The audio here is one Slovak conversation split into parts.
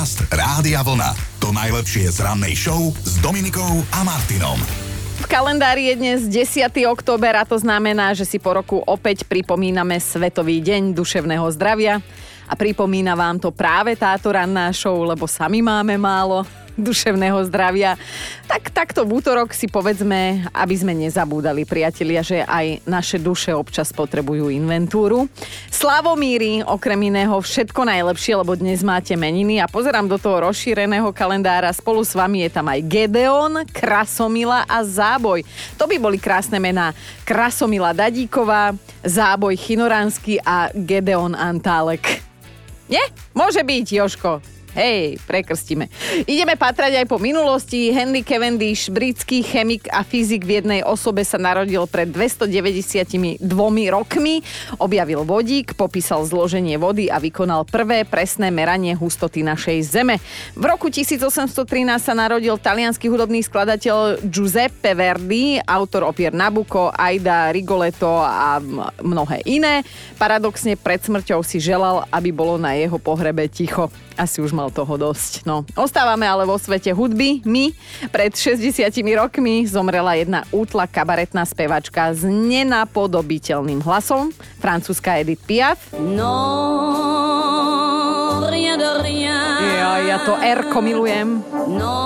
Podcast Rádia Vlna. To najlepšie z rannej show s Dominikou a Martinom. V kalendári je dnes 10. október a to znamená, že si po roku opäť pripomíname Svetový deň duševného zdravia. A pripomína vám to práve táto ranná show, lebo sami máme málo duševného zdravia. Tak takto v útorok si povedzme, aby sme nezabúdali, priatelia, že aj naše duše občas potrebujú inventúru. Slavomíry, okrem iného, všetko najlepšie, lebo dnes máte meniny a pozerám do toho rozšíreného kalendára. Spolu s vami je tam aj Gedeon, Krasomila a Záboj. To by boli krásne mená. Krasomila Dadíková, Záboj Chinoránsky a Gedeon Antálek. Nie? Môže byť, Joško. Hej, prekrstíme. Ideme patrať aj po minulosti. Henry Cavendish, britský chemik a fyzik v jednej osobe sa narodil pred 292 rokmi. Objavil vodík, popísal zloženie vody a vykonal prvé presné meranie hustoty našej Zeme. V roku 1813 sa narodil talianský hudobný skladateľ Giuseppe Verdi, autor opier Nabucco, Aida, Rigoletto a mnohé iné. Paradoxne pred smrťou si želal, aby bolo na jeho pohrebe ticho. Asi už mal toho dosť. No. Ostávame ale vo svete hudby. My pred 60 rokmi zomrela jedna útla kabaretná spevačka s nenapodobiteľným hlasom, francúzska Edith Piaf. No, rien de rien. Ja, ja to R milujem. No,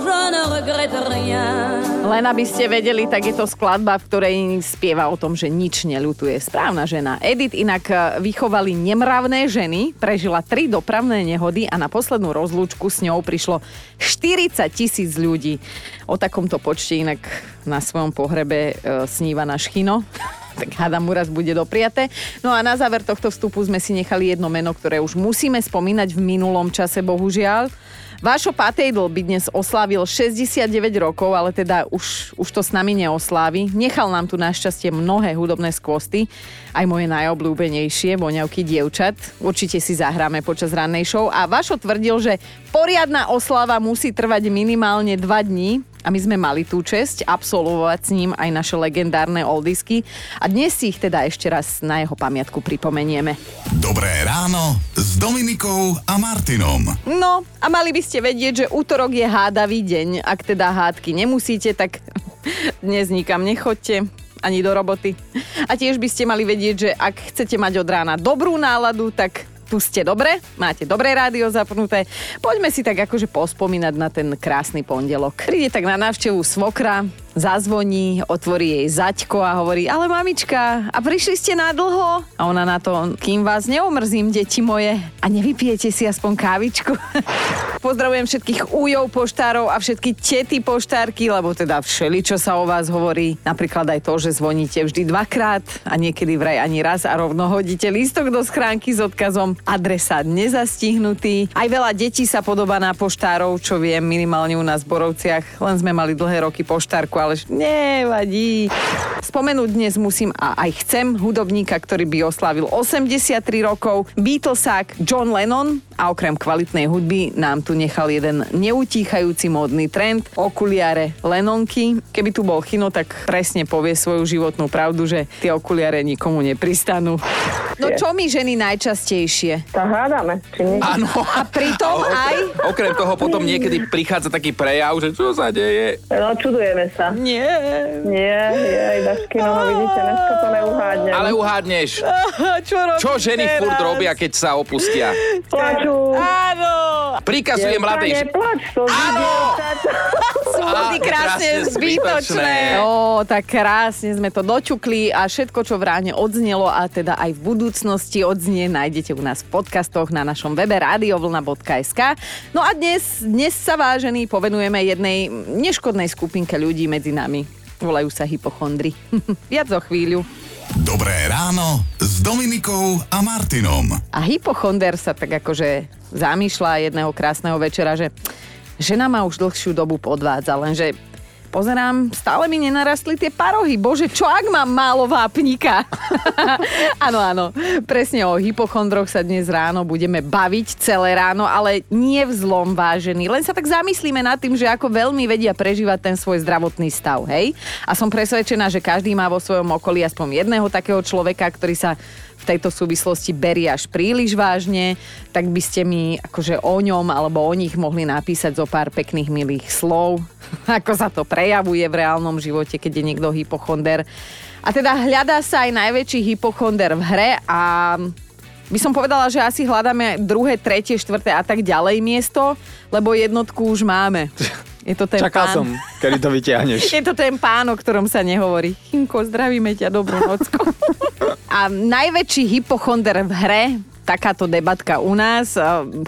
je ne regrette rien. Len aby ste vedeli, tak je to skladba, v ktorej spieva o tom, že nič neľutuje. Správna žena. Edith inak e, vychovali nemravné ženy, prežila tri dopravné nehody a na poslednú rozlúčku s ňou prišlo 40 tisíc ľudí. O takomto počte inak na svojom pohrebe e, sníva náš chino tak hádam mu raz bude dopriate. No a na záver tohto vstupu sme si nechali jedno meno, ktoré už musíme spomínať v minulom čase, bohužiaľ. Vášo Patejdl by dnes oslávil 69 rokov, ale teda už, už to s nami neoslávi. Nechal nám tu našťastie mnohé hudobné skvosty, aj moje najobľúbenejšie, voňavky dievčat. Určite si zahráme počas rannej show. A Vašo tvrdil, že poriadna oslava musí trvať minimálne 2 dní, a my sme mali tú česť absolvovať s ním aj naše legendárne oldisky a dnes si ich teda ešte raz na jeho pamiatku pripomenieme. Dobré ráno s Dominikou a Martinom. No a mali by ste vedieť, že útorok je hádavý deň. Ak teda hádky nemusíte, tak dnes nikam nechoďte ani do roboty. A tiež by ste mali vedieť, že ak chcete mať od rána dobrú náladu, tak tu ste dobre, máte dobré rádio zapnuté. Poďme si tak akože pospomínať na ten krásny pondelok. Príde tak na návštevu svokra, zazvoní, otvorí jej zaťko a hovorí, ale mamička, a prišli ste na dlho? A ona na to, kým vás neomrzím, deti moje, a nevypijete si aspoň kávičku? Pozdravujem všetkých újov poštárov a všetky tety poštárky, lebo teda všeli, čo sa o vás hovorí. Napríklad aj to, že zvoníte vždy dvakrát a niekedy vraj ani raz a rovno hodíte lístok do schránky s odkazom adresa nezastihnutý. Aj veľa detí sa podobá na poštárov, čo viem minimálne u nás v Borovciach. Len sme mali dlhé roky poštárku, ale nevadí. Spomenúť dnes musím a aj chcem hudobníka, ktorý by oslávil 83 rokov, Beatlesák John Lennon a okrem kvalitnej hudby nám tu nechal jeden neutíchajúci módny trend, okuliare Lennonky. Keby tu bol Chino, tak presne povie svoju životnú pravdu, že tie okuliare nikomu nepristanú. No čo my ženy najčastejšie? Tak hádame, či nie? Áno. A pritom aj... Okrem toho potom niekedy prichádza taký prejav, že čo sa deje. No, čudujeme sa. Nie. Nie, je, no, vidíte, dneska to neuhádnem. Ale uhádneš. Čo, Čo ženy teraz? furt robia, keď sa opustia? Plačú. Áno. Prikazujem mladej... Neplač, to Áno! Á, krásne krásne zbytočné. Ó, tak krásne sme to dočukli a všetko, čo v ráne odznelo a teda aj v budúcnosti odznie, nájdete u nás v podcastoch na našom webe radiovlna.sk. No a dnes, dnes sa vážení povenujeme jednej neškodnej skupinke ľudí medzi nami. Volajú sa hypochondri. Viac o chvíľu. Dobré ráno s Dominikou a Martinom. A hypochonder sa tak akože zamýšľa jedného krásneho večera, že žena ma už dlhšiu dobu podvádza, lenže pozerám, stále mi nenarastli tie parohy. Bože, čo ak mám málo vápnika? áno, áno, presne o hypochondroch sa dnes ráno budeme baviť celé ráno, ale nie v zlom vážený. Len sa tak zamyslíme nad tým, že ako veľmi vedia prežívať ten svoj zdravotný stav, hej? A som presvedčená, že každý má vo svojom okolí aspoň jedného takého človeka, ktorý sa v tejto súvislosti berie až príliš vážne, tak by ste mi akože o ňom alebo o nich mohli napísať zo pár pekných milých slov, ako sa to prejavuje v reálnom živote, keď je niekto hypochonder. A teda hľadá sa aj najväčší hypochonder v hre a by som povedala, že asi hľadáme druhé, tretie, štvrté a tak ďalej miesto, lebo jednotku už máme. Je to ten Čakal pán. som, kedy to vyťahneš. Je to ten pán, o ktorom sa nehovorí. Chinko, zdravíme ťa, dobrú nocku. A najväčší hypochonder v hre, takáto debatka u nás.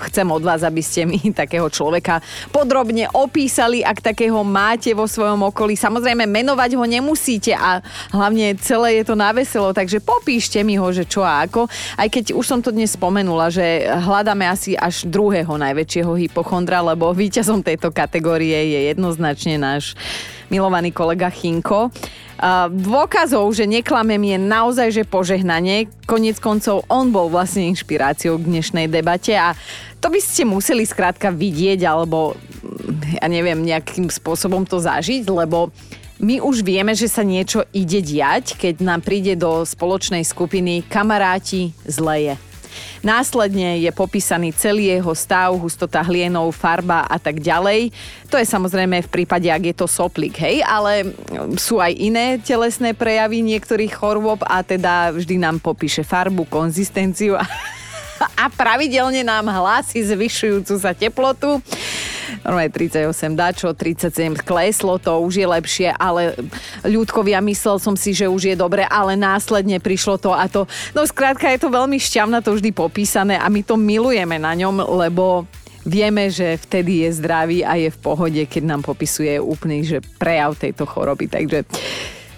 Chcem od vás, aby ste mi takého človeka podrobne opísali, ak takého máte vo svojom okolí. Samozrejme, menovať ho nemusíte a hlavne celé je to na veselo, takže popíšte mi ho, že čo a ako. Aj keď už som to dnes spomenula, že hľadáme asi až druhého najväčšieho hypochondra, lebo víťazom tejto kategórie je jednoznačne náš milovaný kolega Chinko. Dôkazov, že neklamem je naozaj, že požehnanie. Konec koncov on bol vlastne inšpiráciou k dnešnej debate a to by ste museli skrátka vidieť alebo ja neviem, nejakým spôsobom to zažiť, lebo my už vieme, že sa niečo ide diať, keď nám príde do spoločnej skupiny kamaráti zleje. Následne je popísaný celý jeho stav, hustota hlienov, farba a tak ďalej. To je samozrejme v prípade, ak je to soplik, hej, ale sú aj iné telesné prejavy niektorých chorôb a teda vždy nám popíše farbu, konzistenciu a a pravidelne nám hlási zvyšujúcu sa teplotu. Normálne 38 dačo, 37 kleslo, to už je lepšie, ale ľudkovia myslel som si, že už je dobre, ale následne prišlo to a to. No skrátka je to veľmi šťavna to vždy popísané a my to milujeme na ňom, lebo vieme, že vtedy je zdravý a je v pohode, keď nám popisuje úplný že prejav tejto choroby. Takže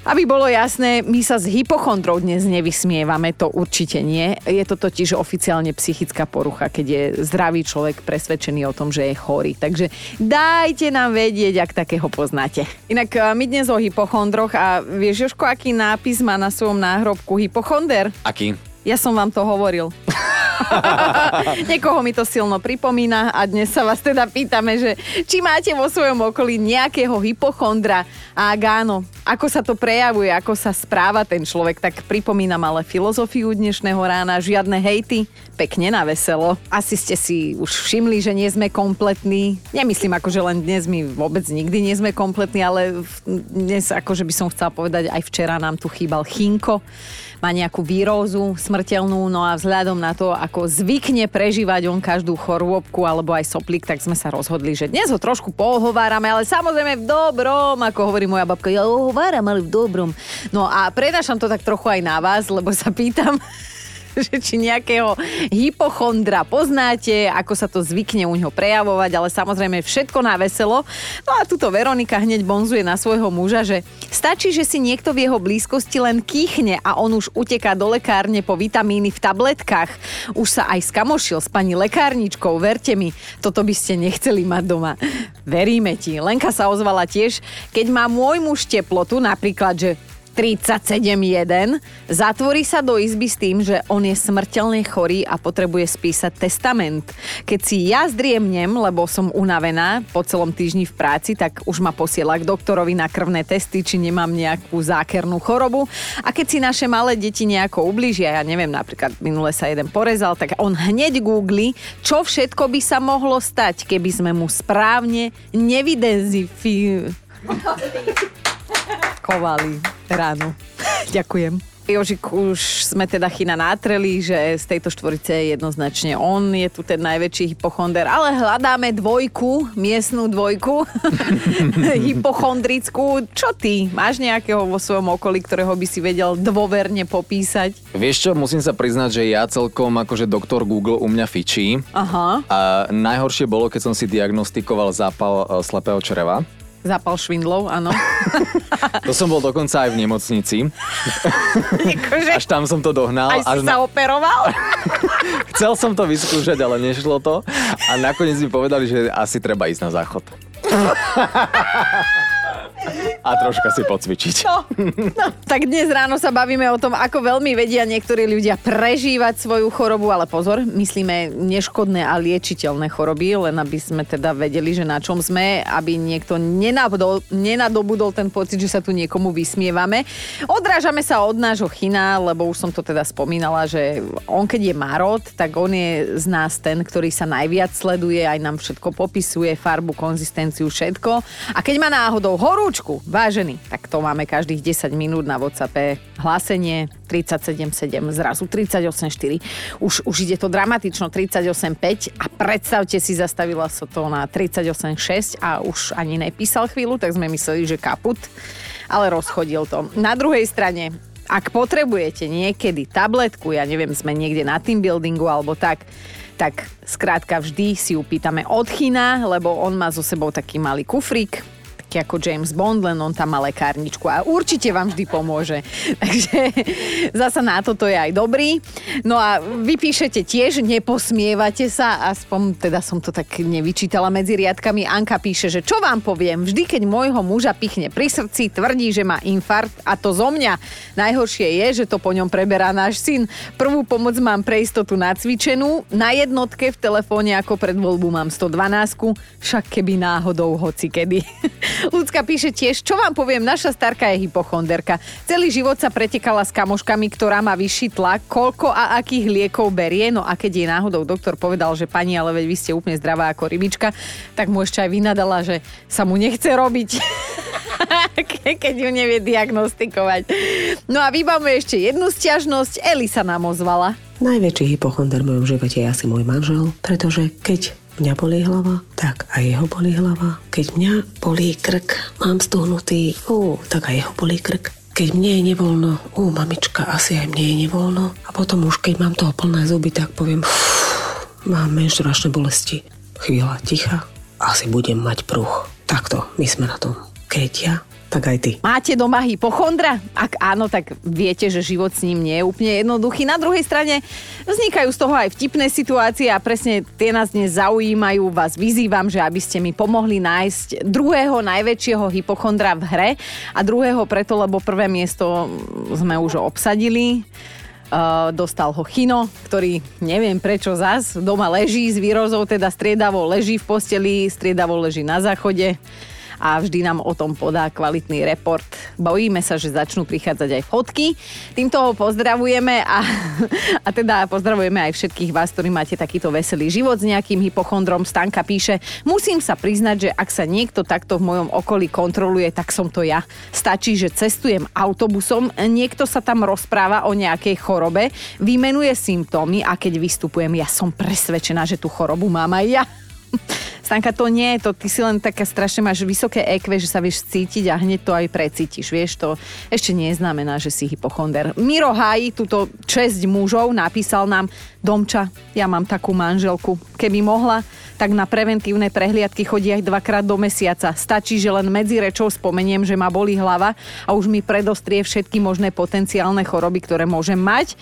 aby bolo jasné, my sa s hypochondrou dnes nevysmievame, to určite nie. Je to totiž oficiálne psychická porucha, keď je zdravý človek presvedčený o tom, že je chorý. Takže dajte nám vedieť, ak takého poznáte. Inak eh, my dnes o hypochondroch a vieš, Jožko, aký nápis má na svojom náhrobku hypochonder? Aký? Ja som vám to hovoril. Niekoho mi to silno pripomína a dnes sa vás teda pýtame, že či máte vo svojom okolí nejakého hypochondra a ak áno, ako sa to prejavuje, ako sa správa ten človek, tak pripomínam ale filozofiu dnešného rána, žiadne hejty, pekne na veselo. Asi ste si už všimli, že nie sme kompletní. Nemyslím ako, že len dnes my vôbec nikdy nie sme kompletní, ale dnes akože by som chcela povedať, aj včera nám tu chýbal Chinko má nejakú výrózu smrteľnú, no a vzhľadom na to, ako zvykne prežívať on každú chorôbku alebo aj soplík, tak sme sa rozhodli, že dnes ho trošku pohovárame, ale samozrejme v dobrom, ako hovorí moja babka, ja ho hováram, ale v dobrom. No a prenášam to tak trochu aj na vás, lebo sa pýtam, že či nejakého hypochondra poznáte, ako sa to zvykne u ňoho prejavovať, ale samozrejme všetko na veselo. No a tuto Veronika hneď bonzuje na svojho muža, že stačí, že si niekto v jeho blízkosti len kýchne a on už uteká do lekárne po vitamíny v tabletkách. Už sa aj skamošil s pani lekárničkou, verte mi, toto by ste nechceli mať doma. Veríme ti. Lenka sa ozvala tiež, keď má môj muž teplotu, napríklad, že 37,1, zatvorí sa do izby s tým, že on je smrteľne chorý a potrebuje spísať testament. Keď si ja zdriemnem, lebo som unavená po celom týždni v práci, tak už ma posiela k doktorovi na krvné testy, či nemám nejakú zákernú chorobu. A keď si naše malé deti nejako ubližia, ja neviem, napríklad minule sa jeden porezal, tak on hneď googli, čo všetko by sa mohlo stať, keby sme mu správne nevidenzifi kovali ráno. Ďakujem. Jožik, už sme teda chyna nátreli, že z tejto štvorice jednoznačne on je tu ten najväčší hypochonder, ale hľadáme dvojku, miestnú dvojku, hypochondrickú. Čo ty? Máš nejakého vo svojom okolí, ktorého by si vedel dôverne popísať? Vieš čo, musím sa priznať, že ja celkom akože doktor Google u mňa fičí. Aha, A najhoršie bolo, keď som si diagnostikoval zápal e, slepého čreva. Zapal švindlov, áno. To som bol dokonca aj v nemocnici. Akože, Až tam som to dohnal. aj si až sa operoval? Chcel som to vyskúšať, ale nešlo to. A nakoniec mi povedali, že asi treba ísť na záchod. A troška si pocvičiť. No, no, tak dnes ráno sa bavíme o tom, ako veľmi vedia niektorí ľudia prežívať svoju chorobu, ale pozor, myslíme neškodné a liečiteľné choroby, len aby sme teda vedeli, že na čom sme, aby niekto nenabudol, nenadobudol ten pocit, že sa tu niekomu vysmievame. Odrážame sa od nášho chyna, lebo už som to teda spomínala, že on keď je marot, tak on je z nás ten, ktorý sa najviac sleduje, aj nám všetko popisuje, farbu, konzistenciu, všetko. A keď má náhodou horúčku, vážený, tak to máme každých 10 minút na WhatsAppe hlásenie 37,7, zrazu 38,4. Už, už ide to dramatično 38,5 a predstavte si, zastavila sa to na 38,6 a už ani nepísal chvíľu, tak sme mysleli, že kaput, ale rozchodil to. Na druhej strane, ak potrebujete niekedy tabletku, ja neviem, sme niekde na team buildingu alebo tak, tak skrátka vždy si ju pýtame od China, lebo on má so sebou taký malý kufrík, taký ako James Bond, len on tam má lekárničku a určite vám vždy pomôže. Takže zasa na toto je aj dobrý. No a vy píšete tiež, neposmievate sa, aspoň teda som to tak nevyčítala medzi riadkami. Anka píše, že čo vám poviem, vždy keď môjho muža pichne pri srdci, tvrdí, že má infarkt a to zo mňa. Najhoršie je, že to po ňom preberá náš syn. Prvú pomoc mám pre istotu nacvičenú, na jednotke v telefóne ako pred voľbu mám 112, však keby náhodou hoci kedy. Ľudská píše tiež, čo vám poviem, naša starka je hypochonderka. Celý život sa pretekala s kamoškami, ktorá má vyšší tlak, koľko a akých liekov berie. No a keď jej náhodou doktor povedal, že pani, ale veď vy ste úplne zdravá ako rybička, tak mu ešte aj vynadala, že sa mu nechce robiť. keď ju nevie diagnostikovať. No a vybavme ešte jednu stiažnosť. Eli sa nám ozvala. Najväčší hypochonder v mojom živote je asi môj manžel, pretože keď mňa bolí hlava, tak aj jeho bolí hlava. Keď mňa bolí krk, mám stuhnutý, ú, tak aj jeho bolí krk. Keď mne je nevoľno, ú, mamička, asi aj mne je nevoľno. A potom už, keď mám toho plné zuby, tak poviem, mám menšturačné bolesti. Chvíľa ticha, asi budem mať pruch. Takto, my sme na tom. Keď ja tak aj ty. Máte doma hypochondra? Ak áno, tak viete, že život s ním nie je úplne jednoduchý. Na druhej strane vznikajú z toho aj vtipné situácie a presne tie nás dnes zaujímajú. Vás vyzývam, že aby ste mi pomohli nájsť druhého najväčšieho hypochondra v hre a druhého preto, lebo prvé miesto sme už obsadili. Uh, dostal ho Chino, ktorý neviem prečo zas doma leží s výrozou, teda striedavo leží v posteli, striedavo leží na záchode a vždy nám o tom podá kvalitný report. Bojíme sa, že začnú prichádzať aj fotky. Týmto ho pozdravujeme a, a teda pozdravujeme aj všetkých vás, ktorí máte takýto veselý život s nejakým hypochondrom. Stanka píše, musím sa priznať, že ak sa niekto takto v mojom okolí kontroluje, tak som to ja. Stačí, že cestujem autobusom, niekto sa tam rozpráva o nejakej chorobe, vymenuje symptómy a keď vystupujem, ja som presvedčená, že tú chorobu mám aj ja. Stanka, to nie je to, ty si len taká strašne máš vysoké EQ, že sa vieš cítiť a hneď to aj precítiš, vieš, to ešte neznamená, že si hypochonder. Miro Háji, túto česť mužov, napísal nám, Domča, ja mám takú manželku, keby mohla, tak na preventívne prehliadky chodí aj dvakrát do mesiaca. Stačí, že len medzi rečou spomeniem, že ma bolí hlava a už mi predostrie všetky možné potenciálne choroby, ktoré môžem mať.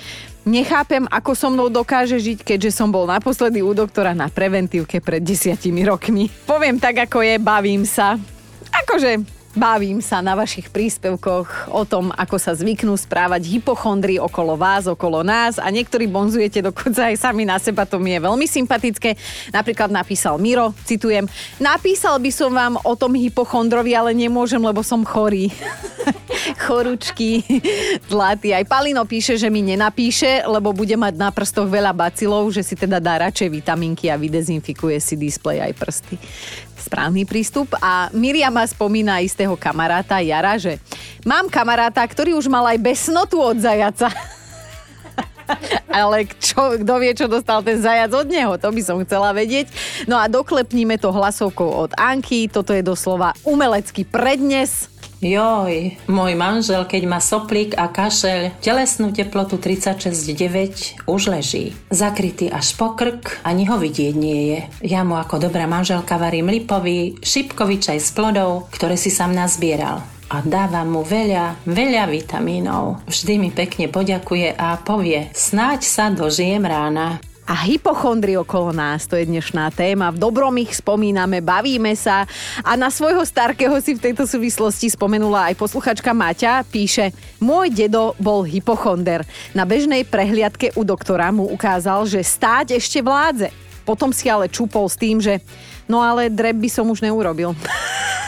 Nechápem, ako so mnou dokáže žiť, keďže som bol naposledy u doktora na preventívke pred desiatimi rokmi. Poviem tak, ako je, bavím sa. Akože Bavím sa na vašich príspevkoch o tom, ako sa zvyknú správať hypochondri okolo vás, okolo nás a niektorí bonzujete dokonca aj sami na seba, to mi je veľmi sympatické. Napríklad napísal Miro, citujem, napísal by som vám o tom hypochondrovi, ale nemôžem, lebo som chorý. Choručky, zlatý. Aj Palino píše, že mi nenapíše, lebo bude mať na prstoch veľa bacilov, že si teda dá radšej vitaminky a vydezinfikuje si displej aj prsty správny prístup. A Miriam ma spomína istého kamaráta Jara, že mám kamaráta, ktorý už mal aj besnotu od zajaca. Ale čo, kto vie, čo dostal ten zajac od neho, to by som chcela vedieť. No a doklepníme to hlasovkou od Anky, toto je doslova umelecký prednes. Joj, môj manžel, keď má soplík a kašel, telesnú teplotu 36,9 už leží. Zakrytý až po krk, ani ho vidieť nie je. Ja mu ako dobrá manželka varím lipový, šipkový čaj s plodov, ktoré si sám nazbieral a dávam mu veľa, veľa vitamínov. Vždy mi pekne poďakuje a povie, snáď sa dožijem rána. A hypochondri okolo nás. To je dnešná téma. V dobrom ich spomíname, bavíme sa a na svojho starkého si v tejto súvislosti spomenula aj posluchačka Maťa. Píše, môj dedo bol hypochonder. Na bežnej prehliadke u doktora mu ukázal, že stáť ešte vládze. Potom si ale čupol s tým, že no ale dreb by som už neurobil.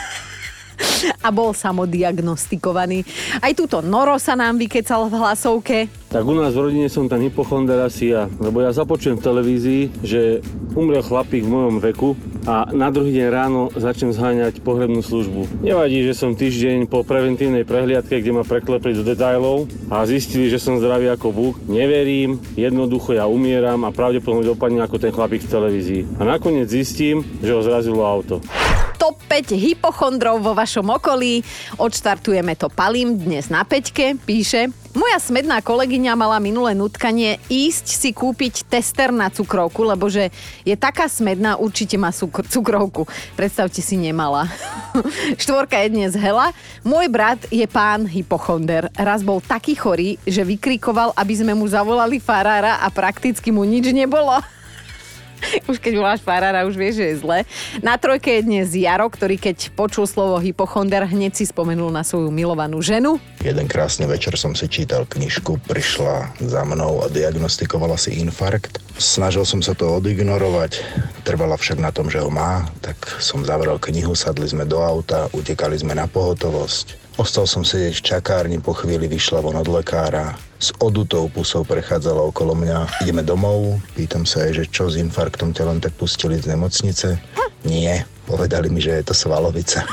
a bol samodiagnostikovaný. Aj túto Noro sa nám vykecal v hlasovke. Tak u nás v rodine som ten hypochonder asi ja, lebo ja započujem v televízii, že umrel chlapík v mojom veku a na druhý deň ráno začnem zháňať pohrebnú službu. Nevadí, že som týždeň po preventívnej prehliadke, kde ma preklepli do detailov a zistili, že som zdravý ako Búh. Neverím, jednoducho ja umieram a pravdepodobne dopadne ako ten chlapík v televízii. A nakoniec zistím, že ho zrazilo auto 5 hypochondrov vo vašom okolí. Odštartujeme to palím dnes na peťke, píše. Moja smedná kolegyňa mala minulé nutkanie ísť si kúpiť tester na cukrovku, lebo že je taká smedná, určite má cukr- cukrovku. Predstavte si, nemala. Štvorka je dnes hela. Môj brat je pán hypochonder. Raz bol taký chorý, že vykrikoval, aby sme mu zavolali farára a prakticky mu nič nebolo. už keď voláš farára, už vieš, že je zle. Na trojke je dnes Jaro, ktorý keď počul slovo hypochonder, hneď si spomenul na svoju milovanú ženu. Jeden krásny večer som si čítal knižku, prišla za mnou a diagnostikovala si infarkt. Snažil som sa to odignorovať, trvala však na tom, že ho má, tak som zavrel knihu, sadli sme do auta, utekali sme na pohotovosť. Ostal som sedieť v čakárni, po chvíli vyšla von od lekára. S odutou pusou prechádzala okolo mňa. Ideme domov, pýtam sa jej, že čo s infarktom ťa len tak pustili z nemocnice. Nie, povedali mi, že je to svalovica.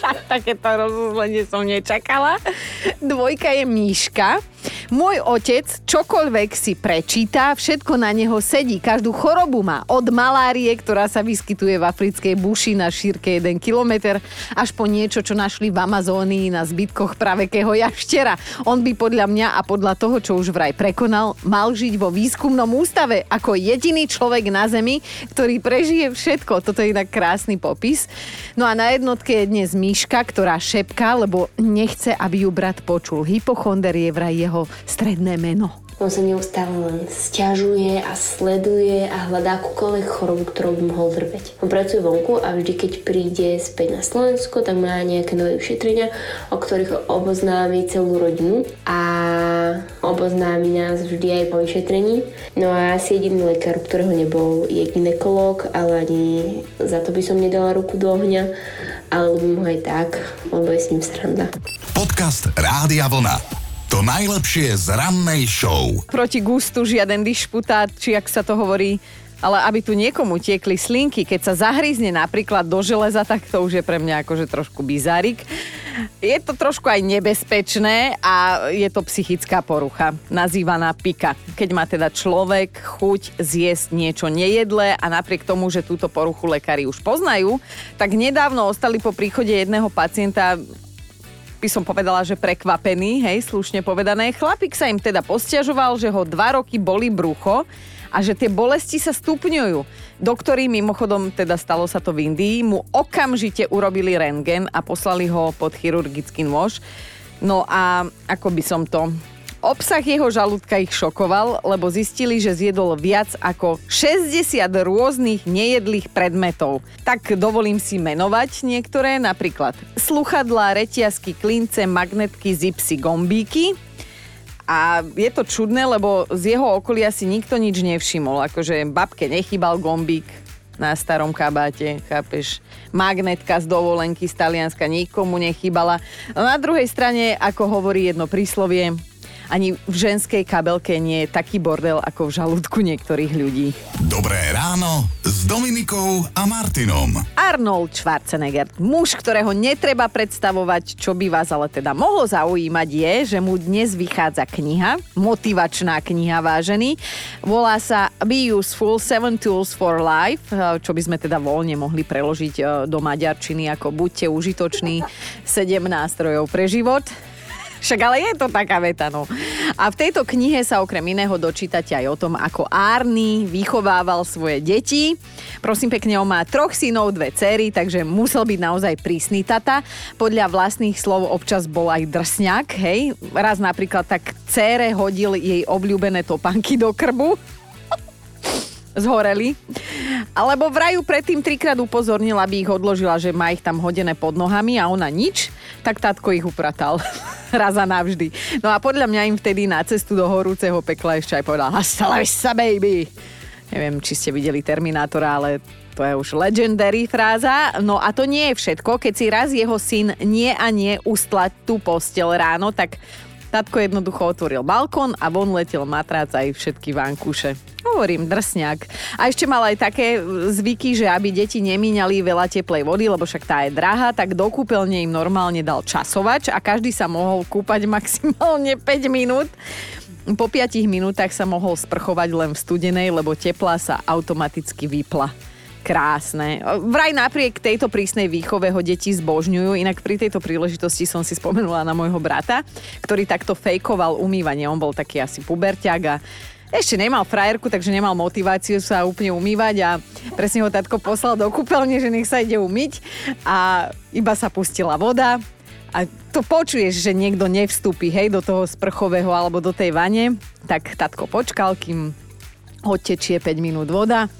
Tak, takéto rozuzlenie som nečakala. Dvojka je Míška. Môj otec čokoľvek si prečíta, všetko na neho sedí. Každú chorobu má. Od malárie, ktorá sa vyskytuje v africkej buši na šírke 1 km, až po niečo, čo našli v Amazónii na zbytkoch pravekého jaštera. On by podľa mňa a podľa toho, čo už vraj prekonal, mal žiť vo výskumnom ústave ako jediný človek na Zemi, ktorý prežije všetko. Toto je inak krásny popis. No a na jednotke je dnes Myška, ktorá šepká, lebo nechce, aby ju brat počul. Hypochonder je vraj jeho stredné meno. On sa neustále len stiažuje a sleduje a hľadá akúkoľvek chorobu, ktorou by mohol vrbeť. On pracuje vonku a vždy, keď príde späť na Slovensko, tak má nejaké nové vyšetrenia, o ktorých oboznámi celú rodinu a oboznámi nás vždy aj po vyšetrení. No a asi jediný lekár, ktorého nebol, je ginekolog, ale ani za to by som nedala ruku do ohňa, ale ľúbim ho aj tak, lebo je s ním stranda. Podcast Rádia Vlna. To najlepšie z rannej show. Proti gustu žiaden dišputát, či ak sa to hovorí, ale aby tu niekomu tiekli slinky, keď sa zahrízne napríklad do železa, tak to už je pre mňa akože trošku bizárik. Je to trošku aj nebezpečné a je to psychická porucha, nazývaná pika. Keď má teda človek chuť zjesť niečo nejedlé a napriek tomu, že túto poruchu lekári už poznajú, tak nedávno ostali po príchode jedného pacienta by som povedala, že prekvapený, hej, slušne povedané. Chlapík sa im teda postiažoval, že ho dva roky boli brucho a že tie bolesti sa stupňujú. Doktori mimochodom, teda stalo sa to v Indii, mu okamžite urobili rengen a poslali ho pod chirurgický nôž. No a ako by som to Obsah jeho žalúdka ich šokoval, lebo zistili, že zjedol viac ako 60 rôznych nejedlých predmetov. Tak dovolím si menovať niektoré, napríklad sluchadlá, reťazky, klince, magnetky, zipsy, gombíky. A je to čudné, lebo z jeho okolia si nikto nič nevšimol. Akože babke nechybal gombík, na starom kabáte, chápeš? Magnetka z dovolenky z Talianska nikomu nechybala. Na druhej strane, ako hovorí jedno príslovie, ani v ženskej kabelke nie je taký bordel ako v žalúdku niektorých ľudí. Dobré ráno s Dominikou a Martinom. Arnold Schwarzenegger, muž, ktorého netreba predstavovať, čo by vás ale teda mohlo zaujímať je, že mu dnes vychádza kniha, motivačná kniha vážený. Volá sa Be Useful, Seven Tools for Life, čo by sme teda voľne mohli preložiť e, do maďarčiny ako buďte užitoční, 7 nástrojov pre život. Však ale je to taká veta, no. A v tejto knihe sa okrem iného dočítate aj o tom, ako Arny vychovával svoje deti. Prosím pekne, on má troch synov, dve cery, takže musel byť naozaj prísny tata. Podľa vlastných slov občas bol aj drsňak, hej. Raz napríklad tak cére hodil jej obľúbené topánky do krbu zhoreli. Alebo vraju predtým trikrát upozornila, aby ich odložila, že má ich tam hodené pod nohami a ona nič, tak tatko ich upratal. Raz a navždy. No a podľa mňa im vtedy na cestu do horúceho pekla ešte aj povedal Hasta vista, baby. Neviem, či ste videli Terminátora, ale to je už legendary fráza. No a to nie je všetko. Keď si raz jeho syn nie a nie ustlať tú postel ráno, tak Tatko jednoducho otvoril balkón a von letel matrác aj všetky vankúše. Hovorím, drsňak. A ešte mal aj také zvyky, že aby deti nemíňali veľa teplej vody, lebo však tá je drahá, tak do kúpeľne im normálne dal časovač a každý sa mohol kúpať maximálne 5 minút. Po 5 minútach sa mohol sprchovať len v studenej, lebo teplá sa automaticky vypla krásne. Vraj napriek tejto prísnej výchove ho deti zbožňujú, inak pri tejto príležitosti som si spomenula na môjho brata, ktorý takto fejkoval umývanie. On bol taký asi puberťak a ešte nemal frajerku, takže nemal motiváciu sa úplne umývať a presne ho tatko poslal do kúpeľne, že nech sa ide umyť a iba sa pustila voda a to počuješ, že niekto nevstúpi hej, do toho sprchového alebo do tej vane, tak tatko počkal, kým odtečie 5 minút voda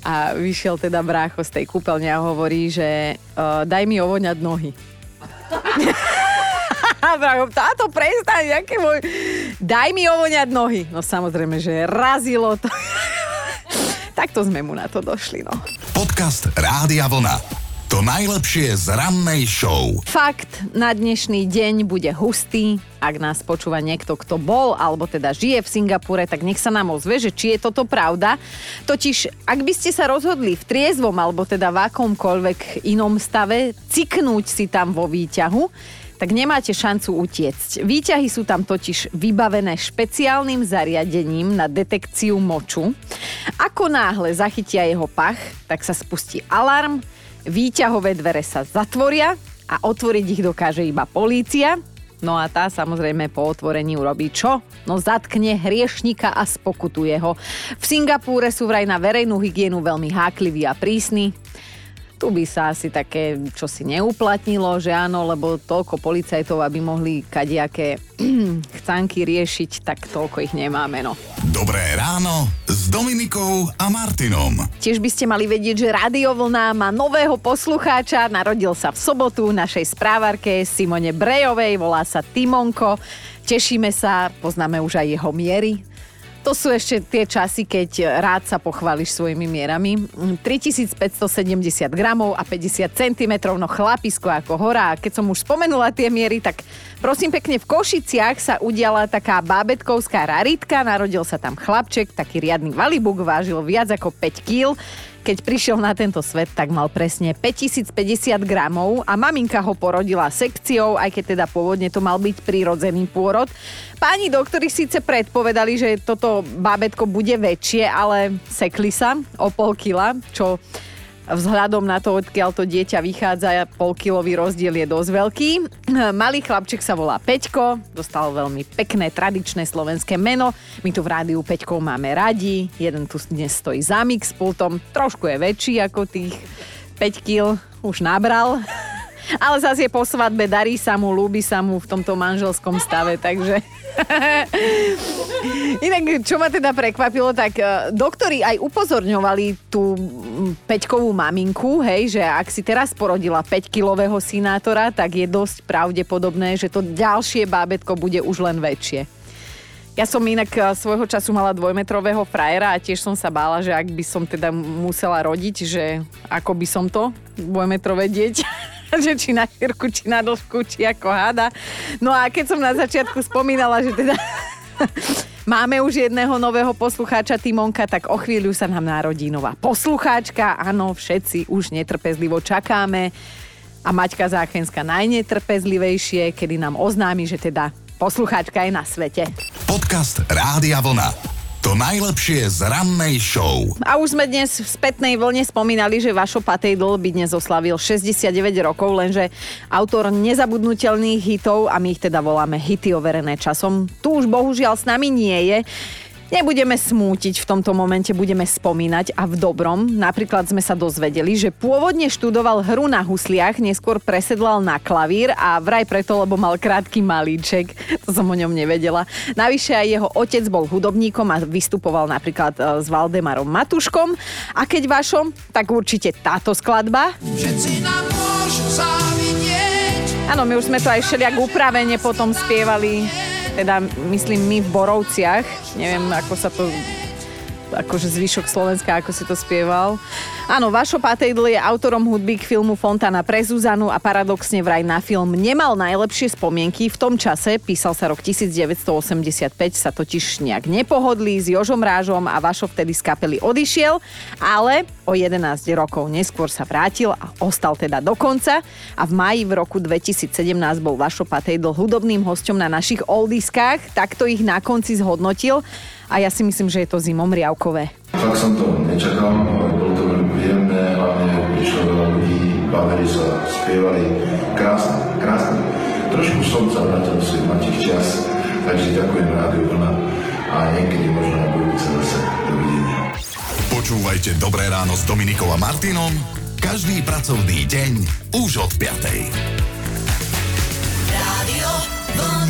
a vyšiel teda brácho z tej kúpeľne a hovorí, že uh, daj mi ovoňať nohy. Brácho, táto prestaň, nejaké môj... Daj mi ovoňať nohy. No samozrejme, že razilo to. Takto sme mu na to došli, no. Podcast Rádia Vlna. To najlepšie z rannej show. Fakt, na dnešný deň bude hustý. Ak nás počúva niekto, kto bol alebo teda žije v Singapúre, tak nech sa nám ozve, že či je toto pravda. Totiž, ak by ste sa rozhodli v triezvom alebo teda v akomkoľvek inom stave ciknúť si tam vo výťahu, tak nemáte šancu utiecť. Výťahy sú tam totiž vybavené špeciálnym zariadením na detekciu moču. Ako náhle zachytia jeho pach, tak sa spustí alarm, Výťahové dvere sa zatvoria a otvoriť ich dokáže iba polícia. No a tá samozrejme po otvorení urobí čo? No zatkne hriešnika a spokutuje ho. V Singapúre sú vraj na verejnú hygienu veľmi hákliví a prísni tu by sa asi také čo si neuplatnilo, že áno, lebo toľko policajtov, aby mohli kadejaké chcanky riešiť, tak toľko ich nemáme, no. Dobré ráno Dominikou a Martinom. Tiež by ste mali vedieť, že Radio Vlna má nového poslucháča, narodil sa v sobotu našej správarke Simone Brejovej, volá sa Timonko. Tešíme sa, poznáme už aj jeho miery, to sú ešte tie časy, keď rád sa pochváliš svojimi mierami. 3570 gramov a 50 cm, no chlapisko ako hora. A keď som už spomenula tie miery, tak prosím pekne, v Košiciach sa udiala taká bábetkovská raritka. Narodil sa tam chlapček, taký riadny valibuk, vážil viac ako 5 kg keď prišiel na tento svet, tak mal presne 5050 gramov a maminka ho porodila sekciou, aj keď teda pôvodne to mal byť prírodzený pôrod. Páni doktori síce predpovedali, že toto bábetko bude väčšie, ale sekli sa o pol kila, čo vzhľadom na to, odkiaľ to dieťa vychádza, polkilový rozdiel je dosť veľký. Malý chlapček sa volá Peťko, dostal veľmi pekné tradičné slovenské meno. My tu v rádiu Peťkov máme radi, jeden tu dnes stojí za pultom, trošku je väčší ako tých 5 kg, už nabral. Ale zase je po svadbe, darí sa mu, ľúbi sa mu v tomto manželskom stave, takže... Inak, čo ma teda prekvapilo, tak uh, doktori aj upozorňovali tú peťkovú maminku, hej, že ak si teraz porodila 5-kilového sinátora, tak je dosť pravdepodobné, že to ďalšie bábetko bude už len väčšie. Ja som inak e, svojho času mala dvojmetrového frajera a tiež som sa bála, že ak by som teda musela rodiť, že ako by som to, dvojmetrové dieťa, že či na šírku, či na dĺžku, či ako hada. No a keď som na začiatku spomínala, že teda Máme už jedného nového poslucháča Timonka, tak o chvíľu sa nám narodí nová poslucháčka. Áno, všetci už netrpezlivo čakáme. A Maťka Záchenská najnetrpezlivejšie, kedy nám oznámi, že teda poslucháčka je na svete. Podcast Rádia Vlna. To najlepšie z rannej show. A už sme dnes v spätnej vlne spomínali, že Vašo Patejdl by dnes oslavil 69 rokov, lenže autor nezabudnutelných hitov, a my ich teda voláme hity overené časom, tu už bohužiaľ s nami nie je. Nebudeme smútiť v tomto momente, budeme spomínať a v dobrom. Napríklad sme sa dozvedeli, že pôvodne študoval hru na husliach, neskôr presedlal na klavír a vraj preto, lebo mal krátky malíček. To som o ňom nevedela. Navyše aj jeho otec bol hudobníkom a vystupoval napríklad e, s Valdemarom Matuškom. A keď vašom, tak určite táto skladba. Všetci nám môžu závidieť. Áno, my už sme to aj všelijak upravene potom spievali teda myslím my v Borovciach, neviem ako sa to akože zvyšok Slovenska, ako si to spieval. Áno, Vašo Patejdl je autorom hudby k filmu Fontana pre Zuzanu a paradoxne vraj na film nemal najlepšie spomienky. V tom čase, písal sa rok 1985, sa totiž nejak nepohodlí s Jožom Rážom a Vašo vtedy z kapely odišiel, ale o 11 rokov neskôr sa vrátil a ostal teda do konca a v maji v roku 2017 bol Vašo Patejdl hudobným hosťom na našich oldiskách, takto ich na konci zhodnotil a ja si myslím, že je to zimom riavkové. Fakt som to nečakal, bolo to veľmi príjemné, hlavne prišlo veľa ľudí, bavili sa, spievali, krásne, krásne. Trošku som sa vrátil do svojich mladších čas, takže ďakujem Rádiu Vlna a niekedy možno na budúce zase. Počúvajte Dobré ráno s Dominikom a Martinom každý pracovný deň už od 5. Rádio Vlna.